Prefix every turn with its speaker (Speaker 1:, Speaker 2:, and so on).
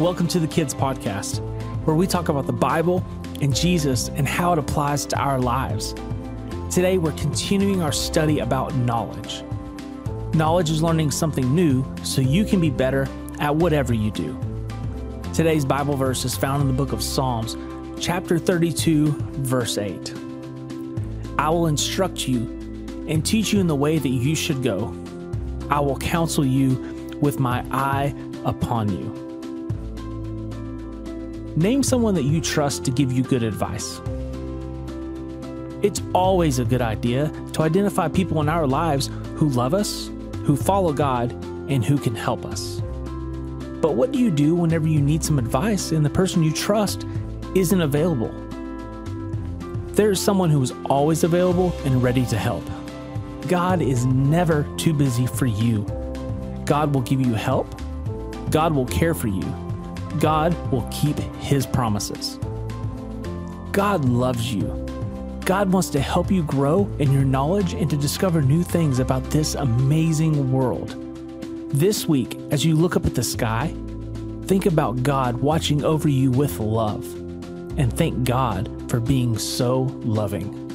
Speaker 1: Welcome to the Kids Podcast, where we talk about the Bible and Jesus and how it applies to our lives. Today, we're continuing our study about knowledge. Knowledge is learning something new so you can be better at whatever you do. Today's Bible verse is found in the book of Psalms, chapter 32, verse 8. I will instruct you and teach you in the way that you should go. I will counsel you with my eye upon you. Name someone that you trust to give you good advice. It's always a good idea to identify people in our lives who love us, who follow God, and who can help us. But what do you do whenever you need some advice and the person you trust isn't available? There is someone who is always available and ready to help. God is never too busy for you. God will give you help. God will care for you. God will keep his promises. God loves you. God wants to help you grow in your knowledge and to discover new things about this amazing world. This week, as you look up at the sky, think about God watching over you with love and thank God for being so loving.